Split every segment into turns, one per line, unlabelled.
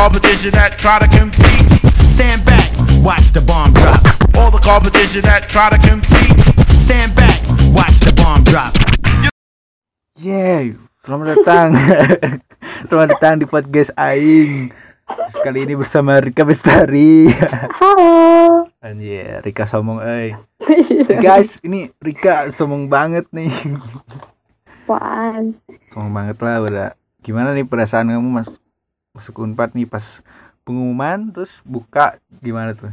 competition that try to compete.
Stand back, watch the bomb drop.
All the competition that try to compete.
Stand back, watch the bomb drop.
Yeay, selamat datang. selamat datang di podcast Aing. Sekali ini bersama Rika Bestari.
Halo.
Anjir, Rika somong eh. Guys, ini Rika somong banget nih.
Apaan?
Somong banget lah udah. Gimana nih perasaan kamu mas masuk Unpad nih pas pengumuman terus buka gimana tuh?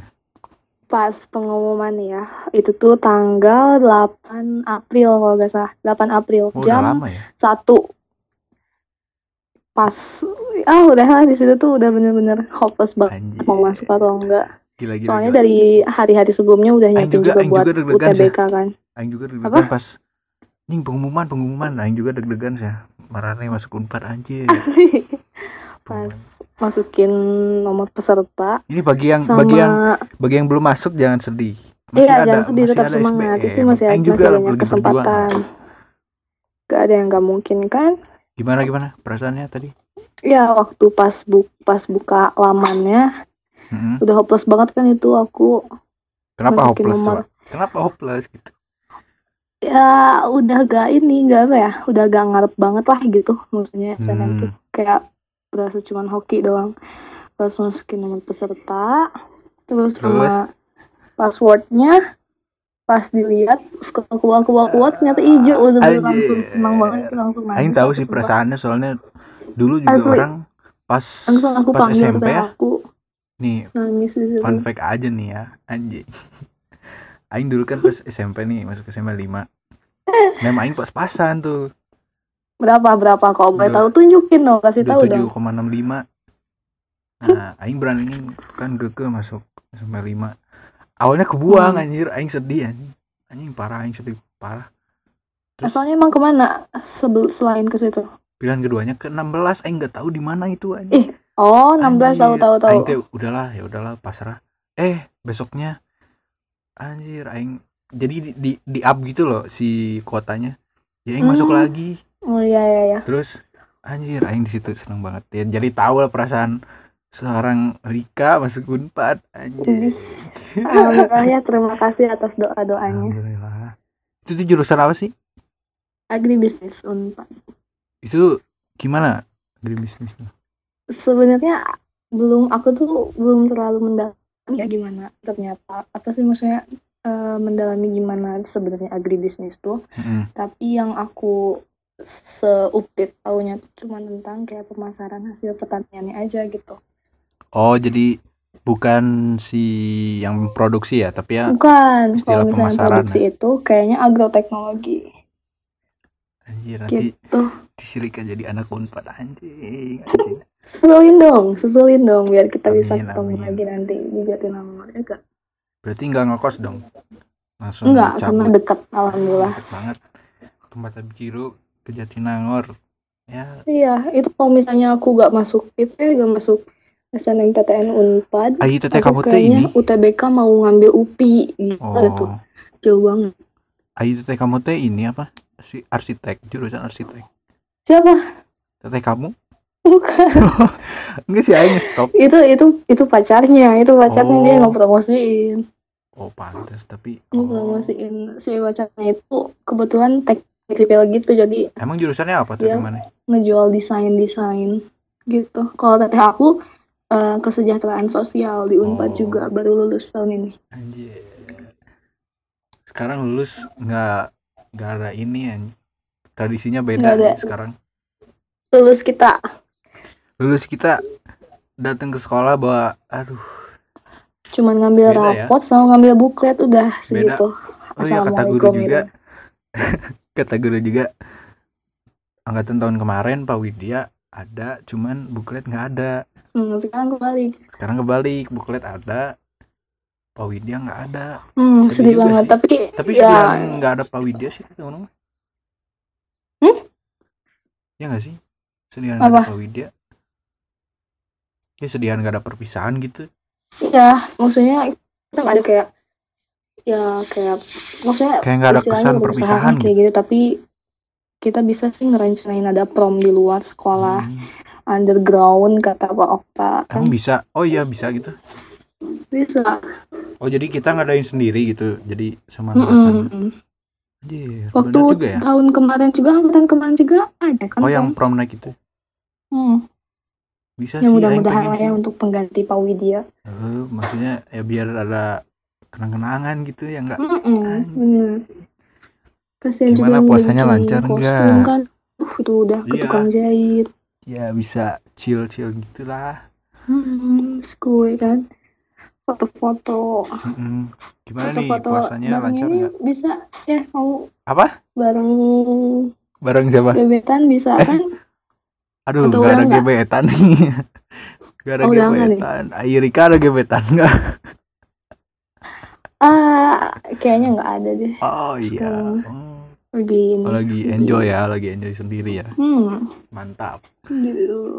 Pas pengumuman ya, itu tuh tanggal 8 April kalau nggak salah. 8 April
Oh,
jam
ya?
1. Pas ah udah lah di situ tuh udah bener-bener hopeless banget
Anjir.
mau masuk atau enggak.
Gila gila.
Soalnya
gila.
dari hari-hari sebelumnya udah nyiapin
juga-
juga, buat
juga
UTBK kan.
Aing juga deg-degan pas Ning pengumuman pengumuman Aing juga deg-degan sih. Marane masuk Unpad anjir.
Pas masukin nomor peserta
Ini bagi yang
sama
bagi yang bagi yang belum masuk jangan sedih.
Iya, jangan sedih tetap semangat.
SBM.
Itu masih ada, masih
juga
banyak
berjuang.
kesempatan. Gak ada yang gak mungkin kan?
Gimana gimana perasaannya tadi?
Ya waktu pas bu pas buka lamannya
Mm-mm.
udah hopeless banget kan itu aku
Kenapa hopeless
nomor.
coba? Kenapa hopeless gitu?
ya udah gak ini gak apa ya udah gak ngarep banget lah gitu maksudnya SNM
Hmm.
tuh kayak berasa cuman hoki doang. Pas masukin nomor peserta terus, sama passwordnya pas dilihat keluar keluar keluar ternyata hijau. Udah langsung senang banget langsung nangis
Aing tahu sih perasaannya soalnya dulu juga
Asli.
orang pas
langsung aku
pas SMP ya.
aku
nih
nangis situ.
fun fact aja nih ya. Anjing. Aing dulu kan pas SMP nih masuk SMP 5 Nama Aing pas-pasan tuh
berapa berapa kalau boleh tahu tunjukin dong kasih tahu dong
27,65 Nah Aing berani kan keke masuk SMP 5 Awalnya kebuang
Hmm.
anjir Aing sedih anjing Anjing parah Aing sedih parah Terus
asalnya emang ke mana sebel selain ke situ
pilihan keduanya ke 16 Aing nggak tahu di mana itu anjing
Ih, Oh, 16 tahu
Anjir,
tahu tahu.
Aing teh udahlah ya udahlah pasrah. Eh, besoknya anjir aing jadi di, di, di up gitu loh si kuotanya. Jadi aing masuk
Hmm.
lagi.
Oh iya iya iya.
Terus anjir aing di situ seneng banget ya. Jadi tahu lah perasaan seorang Rika masuk Unpad anjir.
Ah, makanya terima kasih atas doa-doanya.
Alhamdulillah. Itu tuh jurusan apa sih?
Agribisnis Unpad.
Itu gimana? Agribisnis tuh.
Sebenarnya belum aku tuh belum terlalu mendalami ya gimana ternyata apa sih maksudnya eh, mendalami gimana sebenarnya agribisnis tuh.
Mm-mm.
Tapi yang aku se-update taunya tuh cuma tentang kayak pemasaran hasil pertaniannya aja gitu.
Oh, jadi bukan si yang produksi ya, tapi ya
Bukan,
istilah
kalau
pemasaran
produksi itu kayaknya agroteknologi
anjir nanti
gitu.
disirika jadi anak unpad anjing, anjing.
Susulin dong, susulin dong biar kita bisa
Amin,
ketemu
amin.
lagi nanti di Jatinangor ya enggak?
berarti nggak ngekos dong langsung
Enggak, karena dekat alhamdulillah.
Deket banget tempat Biru ke Jatinangor ya
Iya, itu kalau misalnya aku gak masuk itu ya gak masuk SNMPTN Unpad,
ayo teteh
aku
kamu teh ini
UTBK mau ngambil UPI gitu tuh,
oh
jauh banget.
ayo teteh kamu teh ini apa si arsitek jurusan arsitek
Siapa?
teteh kamu
Bukan.
enggak sih ayo stop
itu itu itu pacarnya, itu pacarnya dia
Oh.
nggak promosiin.
oh pantas tapi oh.
promosiin si pacarnya itu kebetulan teknik sipil gitu jadi
emang jurusannya apa tuh
Iya.
gimana
ngejual desain-desain gitu. Kalau teteh aku eh, kesejahteraan sosial di Unpad
Oh.
juga baru lulus tahun ini.
anjir sekarang lulus nggak nggak ada ini ya tradisinya beda
ada.
sekarang
Lulus kita
lulus kita datang ke sekolah bawa aduh
cuman ngambil
Beda ya?
rapot sama ngambil buklet udah
Beda.
segitu.
oh iya kata guru juga
gitu.
kata guru juga angkatan tahun kemarin Pak Widya ada cuman buklet nggak ada
Hmm, sekarang kebalik.
sekarang kebalik buklet ada Pak Widya nggak ada
Hmm,
Sedih
sedih, banget.
sih.
Tapi,
tapi
ya
nggak ada Pak Widya sih teman-teman
Hmm?
ya nggak sih sedihan nggak ada? Pak Widya ya sedihan nggak ada perpisahan gitu
ya maksudnya kita nggak ada kayak ya kayak maksudnya
kayak nggak ada kesan perpisahan
kayak
gitu
gitu tapi kita bisa sih ngerencanain ada prom di luar sekolah
Hmm.
underground kata Pak Okta kan
Emang bisa? Oh iya bisa gitu.
bisa
Oh jadi kita ngadain sendiri gitu. Jadi sama angkatan. Anjir,
waktu
juga ya.
tahun kemarin juga angkatan kemarin juga ada kan
Oh yang prom night itu.
hmm.
Bisa
ya
sih,
mudah-mudahan ya untuk pengganti Pak Widya
Eh, maksudnya ya biar ada kenang-kenangan gitu ya enggak?
Bener kasihan juga
Gimana
udah
puasanya lancar
kostum
nggak?
kan uh itu udah ke
Iya.
tukang jahit
Ya bisa chill-chill gitulah.
hmm, kan foto-foto
Mm-mm. Gimana nih
foto-foto
puasanya
bareng
lancar
ini
nggak?
bisa ya mau
Apa?
bareng
Bareng siapa?
gebetan bisa
Eh,
kan
Aduh,
Atau
nggak ada
udah nggak?
gebetan nih. Gak ada
Oh, nih?
gebetan. Airika ada gebetan nggak?
Ah kayaknya nggak ada deh
Oh iya.
Sekarang.
Oh,
lagi
oh, lagi enjoy ya, lagi enjoy sendiri ya.
hmm
Mantap.
gitu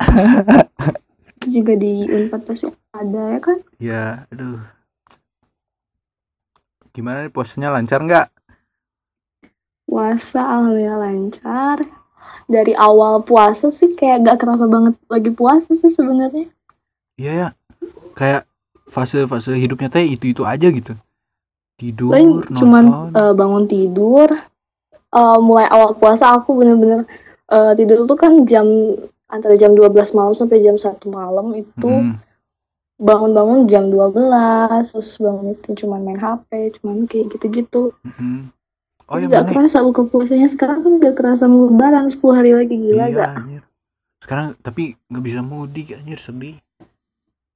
Terus juga di unpad pasti ada ya kan
Ya, aduh. Gimana nih puasanya lancar nggak?
puasa alhamdulillah lancar dari awal puasa sih kayak gak kerasa banget lagi puasa sih sebenarnya
Iya ya. Kayak fase-fase hidupnya teh itu-itu aja gitu. Tidur,
paling
nonton.
cuman eh, bangun tidur Eh, mulai awal puasa aku bener-bener eh, tidur tuh kan jam antara jam 12 malam sampai jam 1 malam itu
Mm-mm.
bangun-bangun jam 12 terus bangun itu cuman main HP cuman kayak gitu-gitu
Mm-mm. Oh
Jadi
ya
gak
mana?
kerasa buka puasanya sekarang kan gak kerasa mau lebaran 10 hari lagi gila
Iya,
gak
anjir. Sekarang tapi nggak bisa mudik anjir sedih.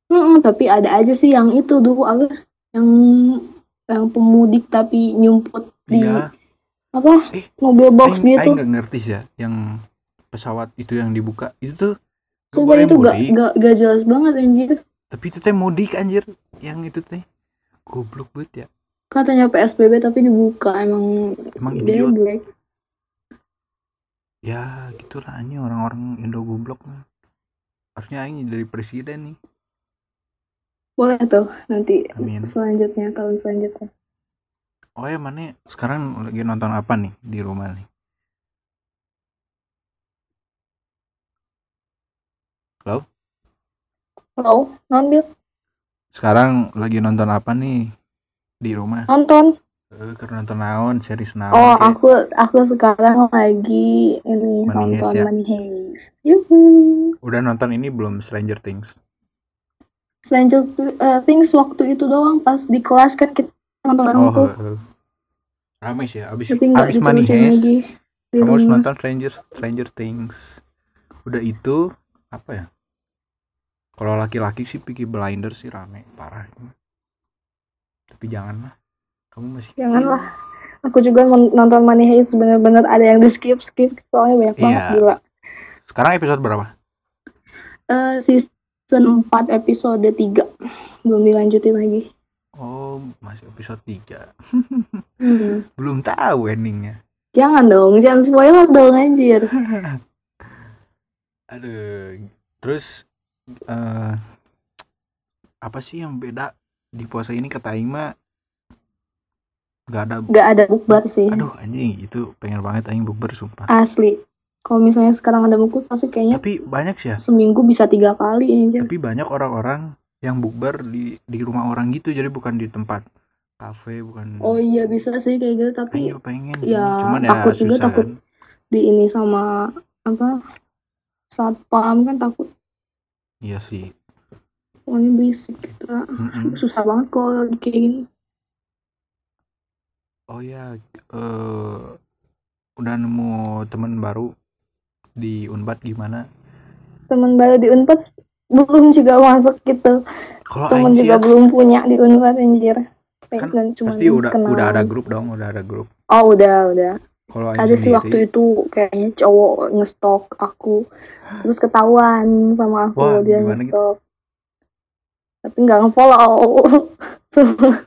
Mm-mm, tapi ada aja sih yang itu dulu apa yang yang pemudik tapi nyumput di
Iya.
apa?
Eh,
mobil box
Aing,
gitu.
Aing nggak ngerti sih ya yang pesawat itu yang dibuka. Itu tuh
itu gak, gak, gak jelas banget anjir.
Tapi itu teh mudik anjir. Yang itu teh goblok banget ya.
Katanya PSBB tapi dibuka emang
emang idiot
black
ya gitulah ini orang-orang Indo goblok harusnya ini dari presiden nih
boleh tuh nanti
Amin.
selanjutnya tahun selanjutnya
oh ya mana sekarang lagi nonton apa nih di rumah nih
halo nonton
sekarang lagi nonton apa nih di rumah
nonton
eh karena nonton naon series naon
oh
kayak.
aku aku sekarang lagi ini
Money
nonton
ya?
Money Heist Yuhu.
udah nonton ini belum Stranger Things
Stranger eh, Things waktu itu doang pas di kelas kan kita nonton bareng
oh
tuh
eh, eh. rame sih abis
tapi
abis Money Heist
lagi di
kamu harus nonton Stranger Stranger Things udah itu apa ya kalau laki-laki sih Peaky Blinders sih rame parah tapi janganlah kamu masih.
Janganlah. Aku juga nonton Money Heist bener-bener ada yang di skip skip soalnya banyak banget
Iya.
gila.
sekarang episode berapa
Eh season 4 episode 3 belum dilanjutin lagi.
oh masih episode 3
Hmm.
belum tahu endingnya
Jangan dong, jangan spoiler dong anjir.
aduh terus eh apa sih yang beda di puasa ini kata Aing mah nggak ada
Gak ada bukber sih.
aduh anjing itu pengen banget Aing bukber sumpah
Asli. Kalau misalnya sekarang ada bukber pasti kayaknya
tapi banyak sih ya
seminggu bisa tiga kali anjir.
tapi banyak orang-orang yang bukber di di rumah orang gitu jadi bukan di tempat kafe bukan
Oh iya bisa sih kayak gitu tapi
juga pengen
ya,
sih. cuman ya
takut juga,
susah
takut.
kan.
di ini sama apa satpam kan takut
iya sih
pokoknya berisik gitu.
Mm-mm.
Susah banget kalau kayak gini.
oh ya eh udah nemu teman baru di Unpad gimana?
Teman baru di Unpad belum juga masuk gitu.
Kalau
temen
sih
juga belum punya di Unpad anjir.
Kan
Dan cuman
pasti udah
kenalan.
udah ada grup dong udah ada grup.
Oh udah udah.
Kalau
ada sih waktu itu kayaknya cowok ngestok aku. Terus ketahuan sama aku
Wah,
dia
gimana gitu?
ngestok tapi nggak ngefollow.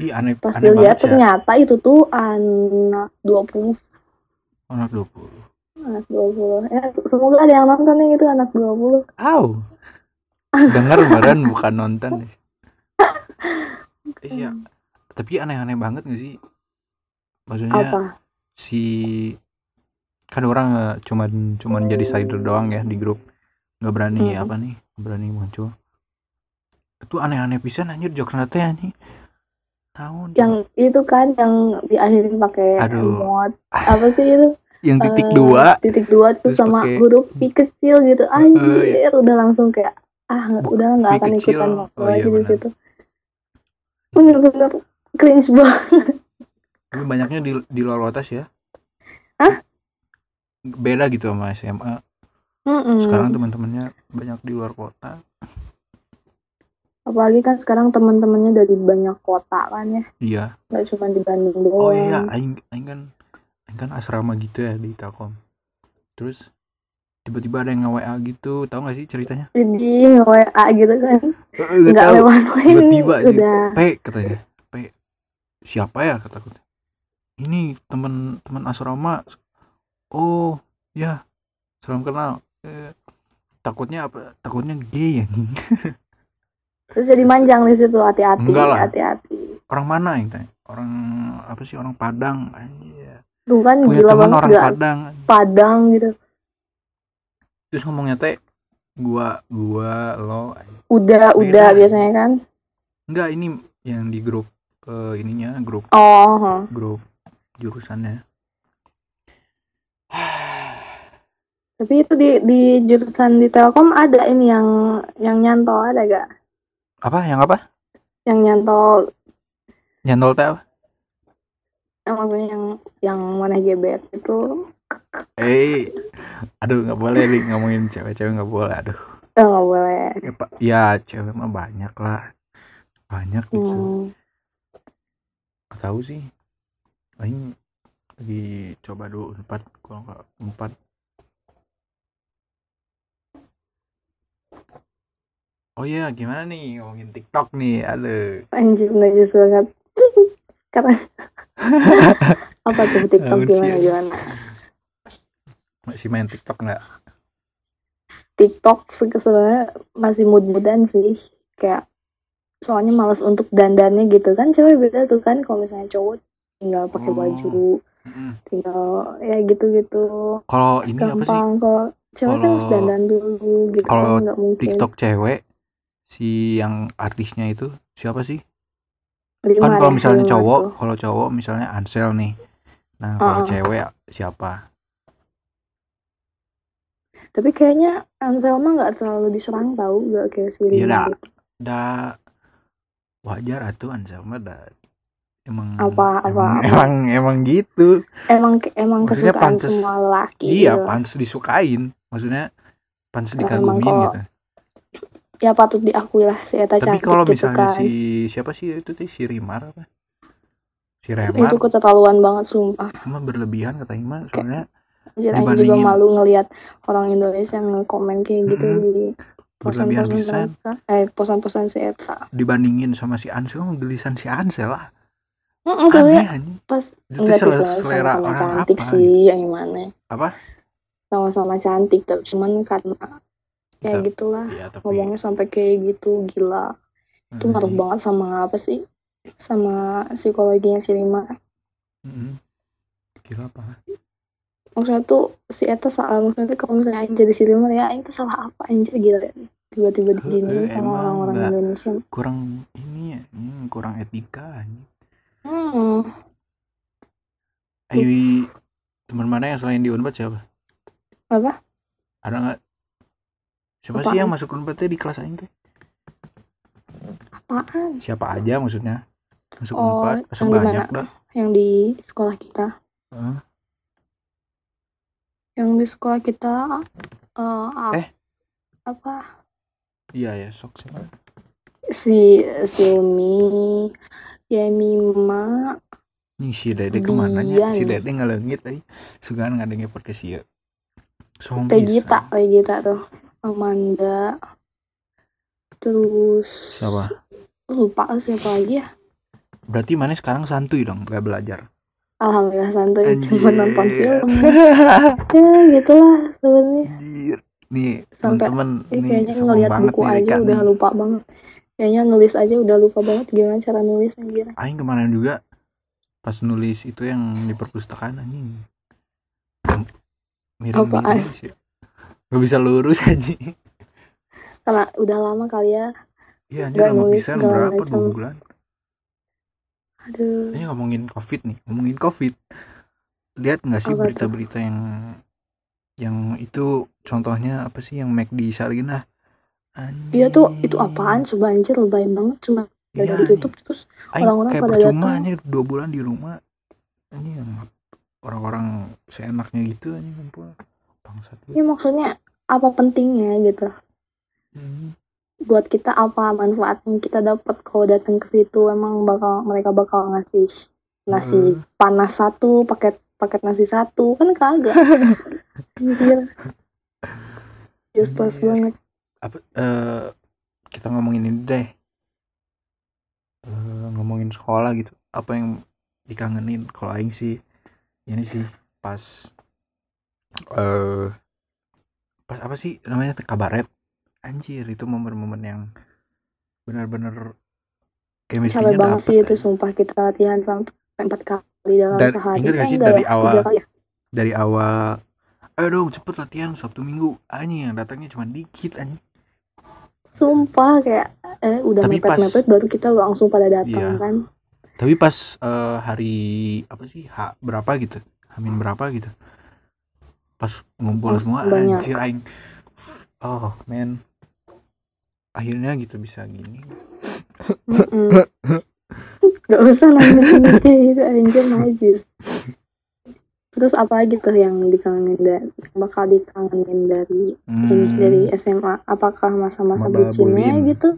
Ih aneh
pas
aneh
dilihat
ya.
ternyata itu tuh anak 20
anak 20
anak 20 ya semoga ada yang nonton nih itu anak 20
Aw. Dengar badan bukan nonton. Iya. Tapi aneh-aneh banget gak sih? Maksudnya
apa
si kan orang eh, cuman cuman jadi sider doang ya di grup. nggak berani
Mm.
apa nih nggak berani muncul itu aneh-aneh pisan anjir jokes nate anjing tahun
yang itu kan yang diakhirin pakai
Aduh.
emot apa sih itu
yang titik
Eh,
dua.
titik dua terus
Terus
sama
pakai-
huruf V kecil gitu. Anjir
iya.
udah langsung kayak ah nggak- udah nggak akan
kecil.
ikutan waktu
Oh,
lagi
iya,
di situ bener-bener cringe banget.
Tapi banyaknya di di luar kota sih ya.
Hah?
beda gitu sama SMA
Mm-mm.
sekarang teman-temannya banyak di luar kota.
Apalagi kan sekarang teman-temannya dari banyak kota kan ya.
Iya.
Nggak cuma di Bandung doang
oh iya aing aing kan kan asrama gitu ya di Telkom. Terus tiba-tiba ada yang nge-WA gitu. Tahu gak sih ceritanya?
Jadi nge-WA gitu kan.
Eh, nggak
nggak
tahu.
lewat ini
tiba-tiba aja.
Udah.
P katanya. P. Siapa ya kataku ini teman teman asrama. Oh ya. Salam kenal. Eh, takutnya apa? Takutnya gay ya.
Terus jadi manjang di situ. Hati-hati hati-hati.
Orang mana yang tanya? Orang apa sih? Orang Padang. Anjir
tuh kan
punya
gila
teman
banget
orang
gak?
Padang.
Padang gitu.
Terus ngomongnya teh gua gua lo
udah
Beda.
udah biasanya kan?
Enggak ini yang di grup eh, ininya grup.
Oh huh.
grup jurusannya.
Tapi itu di di jurusan di Telkom ada ini yang yang nyantol ada gak?
Apa? Yang apa?
Yang nyantol.
Nyantol teh apa
yang maksudnya yang yang mana gebet itu?
Eh aduh nggak boleh nih ngomongin cewek-cewek nggak boleh aduh.
Eh nggak boleh.
Ya, pak. Ya cewek mah banyak lah. Banyak gitu.
Hmm.
Nggak tahu sih. Aing lagi coba dulu empat kalau nggak empat. Oh iya gimana nih ngomongin TikTok nih? Aduh.
Anjir najis banget karena apa tuh TikTok
Ampun,
gimana
sih.
gimana?
Masih main TikTok nggak?
TikTok se- sebenarnya masih mood-moodan sih. Kayak soalnya malas untuk dandannya gitu. Kan cewek beda tuh kan kalau misalnya cowok tinggal pakai
Oh.
baju
Mm-mm.
tinggal ya gitu-gitu.
Kalau ini apa sih?
Gampang kalau cewek kan harus dandan dulu gitu
kalau
kan nggak mungkin.
TikTok cewek si yang artisnya itu siapa sih
Lima
kan kalau misalnya cowok
tuh.
kalau cowok misalnya Ansel nih nah kalau
Oh.
cewek siapa
tapi kayaknya Anselma nggak terlalu diserang tahu nggak kayak si
Iya dah.
gitu.
dah wajar atuh Ansel mah dah emang
Apa- apa-
emang,
apa?
emang emang gitu
emang emang
Maksudnya
kesukaan
pantes-
semua laki
iya
gitu.
pantas disukain maksudnya pantas
Emang
dikagumin gitu
ya patut diakui lah si Eta
tapi
cantik
kalau
gitu
misalnya
kan.
si siapa sih itu tuh si Rimar apa? Si
itu
Remar?
keterlaluan banget sumpah.
Mah berlebihan kata Ima soalnya
Anjir, Aing juga
Dibandingin-
malu ngelihat orang Indonesia yang komen kayak gitu
Mm-mm.
di
berlebihan pisan.
eh posan-posan si Eta.
Dibandingin sama si Ansel gelisan si Ansel lah. Aneh
soalnya
anjing.
pas
itu
sih
selera, selera orang
cantik
apa
sih yang gimana?
Apa?
sama-sama cantik tapi cuman karena ya gitulah
Iya, tapi
ngomongnya sampai kayak gitu gila itu
Mm,
ngaruh banget sama apa sih sama psikologinya si Rima
mm. Gila apa?
maksudnya tuh si Eta salah maksudnya tuh kalau misalnya Aing jadi si Rima ya Aing tuh salah apa anjir gila tiba-tiba diginiin
Heeh,
sama
emang
orang-orang. Indonesia
Kurang ini ya, hmm, kurang etika anjing.
hmm.
Ayo teman mana yang selain di Unpad siapa?
Apa?
Ada nggak? Siapa sih yang
Apaan?
masuk Unpad di kelas aing teh?
apaan
Siapa aja maksudnya? Masuk
Oh,
Unpad, masuk banyak dah.
yang di sekolah kita
Heeh.
yang di sekolah kita eh, a-
Eh.
apa
Iya ya, sok siapa?
si Silmi Yemima
Nih si Dede ke mananya?
Dian.
Si Dede ngalengit euy. Sugan ngadenge podcast ieu. Sombong
Teh
pisan.
Gita Teh Gita tuh Amanda terus
Siapa?
lupa siapa lagi ya
Berarti mana sekarang santuy dong, gak belajar.
Alhamdulillah
Anjir.
cuma nonton film ya gitulah sebenarnya.
Nih,
Sampai-
teman-teman nih
kayaknya ngelihat buku
nih
aja
Rika
udah
nih.
lupa banget kayaknya nulis aja udah lupa banget gimana cara nulis anjir
Aing kemarin juga pas nulis itu yang di perpustakaan anjing. Miring
Apaan?
sih. Gak bisa lurus anjing.
Karena udah lama kali ya.
Iya anjir
Nggak
pisan
segala
berapa dua bulan.
Aduh.
Ini ngomongin covid nih, ngomongin covid. Lihat nggak sih berita-berita yang yang itu contohnya apa sih yang McD Sarina?
Iya tuh, itu apaan? Coba anjir lebay banget. Cuma
Iya,
udah ditutup terus Orang-orang
kayak
pada
percuma aja dua bulan di rumah. Ini yang orang-orang seenaknya gitu aja kumpul. Bangsat
ya maksudnya apa pentingnya gitu.
Hmm.
Buat kita apa manfaat yang kita dapat kalau datang ke situ emang bakal mereka bakal ngasih nasi
Heeh.
panas satu paket paket nasi satu kan kagak anjir useless
Iya.
banget
apa eh kita ngomongin ini deh Eh, ngomongin sekolah gitu apa yang dikangenin kalau aing sih ini sih pas eh pas apa sih namanya kabaret anjir itu momen-momen yang benar-benar chemistry-nya
capek banget sih itu
anjir.
sumpah kita latihan sampai empat kali dalam
Dan
sehari
ingat gak
Eh,
sih
enggak
dari
ya,
awal?
ya.
dari awal ayo dong cepet latihan sabtu minggu anjing yang datangnya cuma dikit anjing
sumpah kayak eh udah
Tapi pas-
mepet-mepet baru kita langsung pada datang
Iya.
kan
tapi pas eh, hari apa sih H berapa gitu Hamin berapa gitu pas ngumpul
Oh,
semua
banyak.
anjir aing oh men akhirnya gitu bisa gini
Mm-mm. Gak usah nangis gitu anjir najis Terus apa lagi tuh yang dikangenin dari bakal dikangenin dari ini
Hmm,
dari SMA? Apakah masa-masa bucinnya gitu?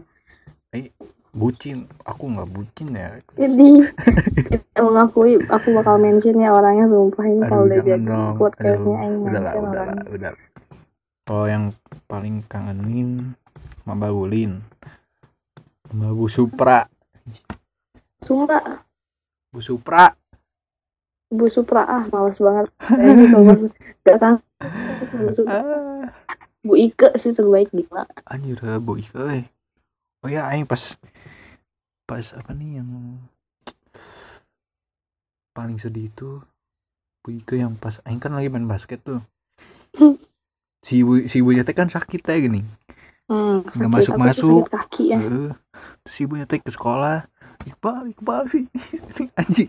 Bucin aku nggak bucin ya
Jadi kita mengakui aku bakal mention ya orangnya sumpah ini kalau udah jadi podcastnya
udahlah
mention
udahlah
orangnya.
udah kalau yang paling kangenin Mamba Ulin sama Bu Supra
Sumpah
Bu Supra
Bu Supra ah males banget. Ini sumpah gak tahu. Bu Ike sih terbaik gila.
anjir Bu Ike eh. Oh ya aing pas pas apa nih yang paling sedih itu Ike yang pas aing kan lagi main basket tuh si ibu si ibunya teh kan sakit ya gini
Hmm,
Nggak
sih, sakit kaki ya.
Heeh. terus ibunya teh ke sekolah Iqbal Iqbal sih anjing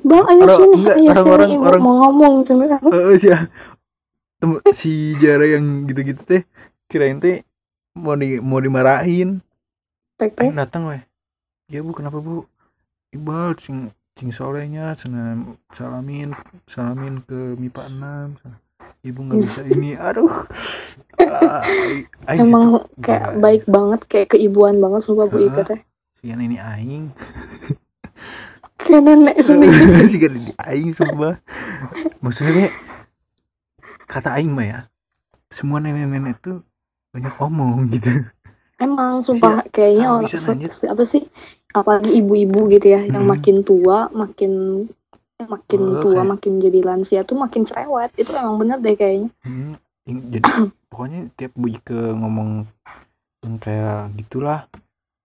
Bang, ayo
Orang-
sini,
enggak,
ayo
orang-orang-
sini, ibu
orang-
mau ngomong cuma
Heeh sih ya. Temu, si Jara yang gitu-gitu teh kirain teh mau di mau dimarahin Aing datang weh. Ya bu kenapa bu? Iqbal cing cing solehnya senam salamin salamin ke MIPA 6 ibu nggak bisa ini. Aduh. Aing-
Emang
situ
kayak
gila.
baik banget, kayak keibuan banget sumpah Bu
Heeh.
teh.
sian ini aing.
Kayak nenek sendiri.
sih kan di aing sumpah. Maksudnya kata aing mah ya semua nenek-nenek tuh banyak omong gitu
Emang sumpah kayaknya
sama
orang apa sih? Apalagi ibu-ibu gitu ya, yang
Hmm.
makin tua, makin makin
Oh,
tua,
kayak-
makin jadi lansia tuh makin cerewet. Itu emang bener deh kayaknya.
Hmm, jadi pokoknya tiap Bu Ike ngomong yang kayak gitulah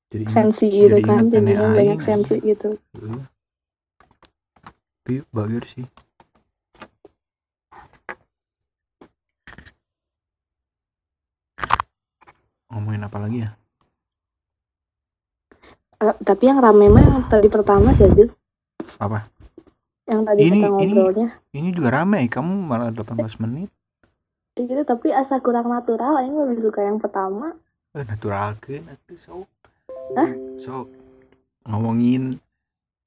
jadi
Sensi gitu
jadi
kan, jadinya banyak sensi gitu.
Heeh. tapi bagus sih ngomongin apa lagi ya
Eh, tapi yang rame mah yang tadi pertama sih, Bil.
Apa?
Yang tadi
Ini-
kita
ini-
ngobrolnya.
ini juga rame kamu malah 18 menit
Ya gitu, tapi asa kurang natural, Aing lebih suka yang pertama.
eh naturalkeun atuh sok
Hah?
sok ngomongin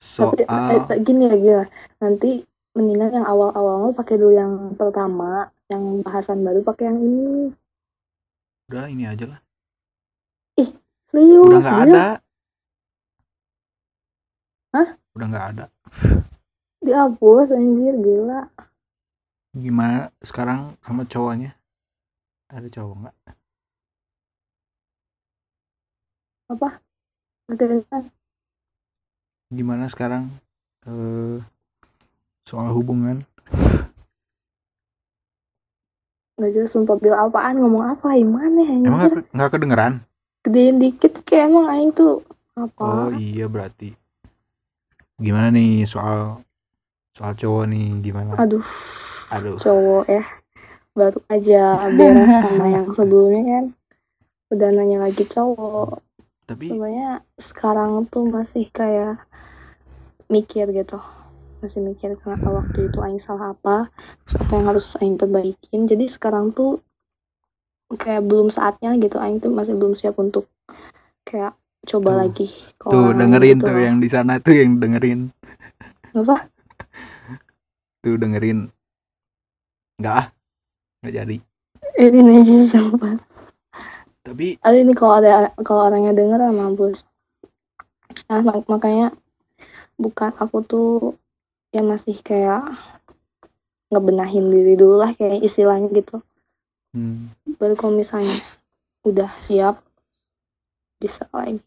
Tapi
soal
eh, gini ya gila. Nanti mendingan yang awal-awal pakai dulu yang pertama, yang bahasan baru pakai yang ini.
udah ini aja lah
Serius,
udah nggak ada.
Hah?
udah nggak ada.
Dihapus anjir, gila.
gimana sekarang sama cowoknya? Ada cowok nggak?
Keterusan.
gimana sekarang eh soal hubungan?
Gak jelas sumpah Bil. Apaan? Ngomong apa? Gimana
emang
anjir.
nggak nggak kedengeran
Gedein dikit kayak emang Aing tuh apa?
oh iya berarti gimana nih soal soal cowok nih gimana
Aduh,
aduh
cowok ya. Baru aja beres sama yang sebelumnya kan. udah nanya lagi cowok
tapi
sebenarnya sekarang tuh masih kayak mikir gitu masih mikir karena waktu itu Aing salah apa terus apa yang harus Aing perbaikin jadi sekarang tuh kayak belum saatnya gitu Aing tuh masih belum siap untuk kayak coba
Tuh.
lagi ke
tuh dengerin
gitu
tuh
loh.
yang di sana tuh yang dengerin.
Apa?
Tuh dengerin. Nggak ah nggak jadi.
Ini nih sempat.
Tapi
ada ini kalau ada kalau orangnya denger ah, mampus. Nah mak- makanya bukan aku tuh ya masih kayak ngebenahin diri dulu lah kayak istilahnya gitu
hmm,
baru kalau misalnya udah siap bisa lagi.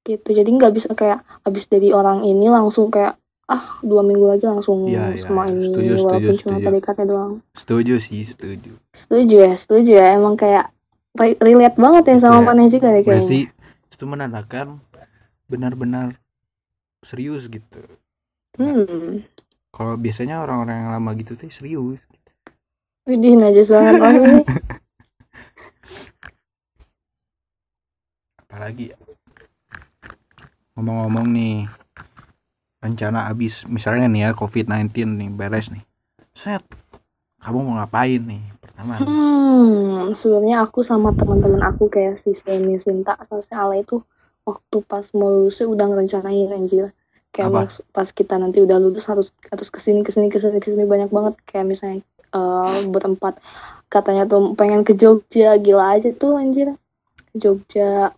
Gitu. Jadi nggak bisa kayak habis dari orang ini langsung kayak ah dua minggu lagi langsung sama
iya.
ini
Setuju, setuju,
walaupun cuma
setuju.
PDKT doang.
Setuju sih setuju.
Setuju ya setuju ya. Emang kayak re- relate banget ya sama
Iya.
Paneh juga deh kayaknya.
Berarti itu menandakan benar-benar serius gitu.
Hmm.
Kalau biasanya orang-orang yang lama gitu tuh serius
Widih najis banget orang ini
apalagi ya? ngomong-ngomong nih rencana abis misalnya nih ya covid-19 nih beres nih set kamu mau ngapain nih pertama.
Hmm, sebenarnya aku sama teman-teman aku kayak si Semi Sinta sama si Ale itu waktu pas mau lulus udah ngerencanain anjir. Kayak
Apa?
pas kita nanti udah lulus harus harus ke sini ke sini ke sini ke sini banyak banget kayak misalnya eh berempat katanya tuh pengen ke Jogja. Gila aja tuh anjir. Ke Jogja.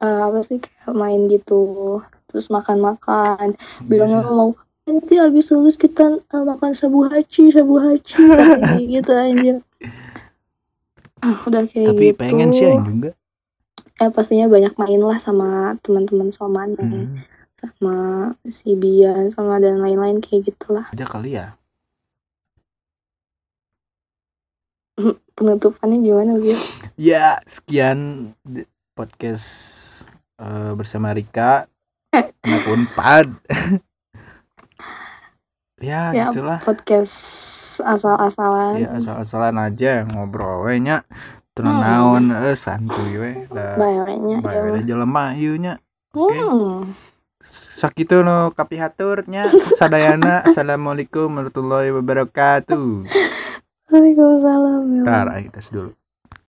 Eh, apa sih? Kayak main gitu. Terus makan-makan. Bilangnya
Biasa.
mau nanti habis lulus kita eh, makan sabu haji sabu haji katanya gitu anjir. Ah, udah kayak
tapi
gitu.
pengen sih juga
eh pastinya banyak main lah sama teman-teman soman
hmm,
sama si Bian sama dan lain-lain kayak gitulah.
Aja kali ya
penutupannya gimana Bian
ya sekian podcast eh, bersama Rika anak unpad ya,
Ya,
gitulah.
podcast asal-asalan.
Ya asal-asalan aja ngobrol we nya tenang
Hmm.
naon eh santuy we
bayarnya
da jelema ieu nya
hmm.
sakitu no kapihatur nya sadayana assalamualaikum warahmatullahi wabarakatuh
Waalaikumsalam ya
Tar, aing tes dulu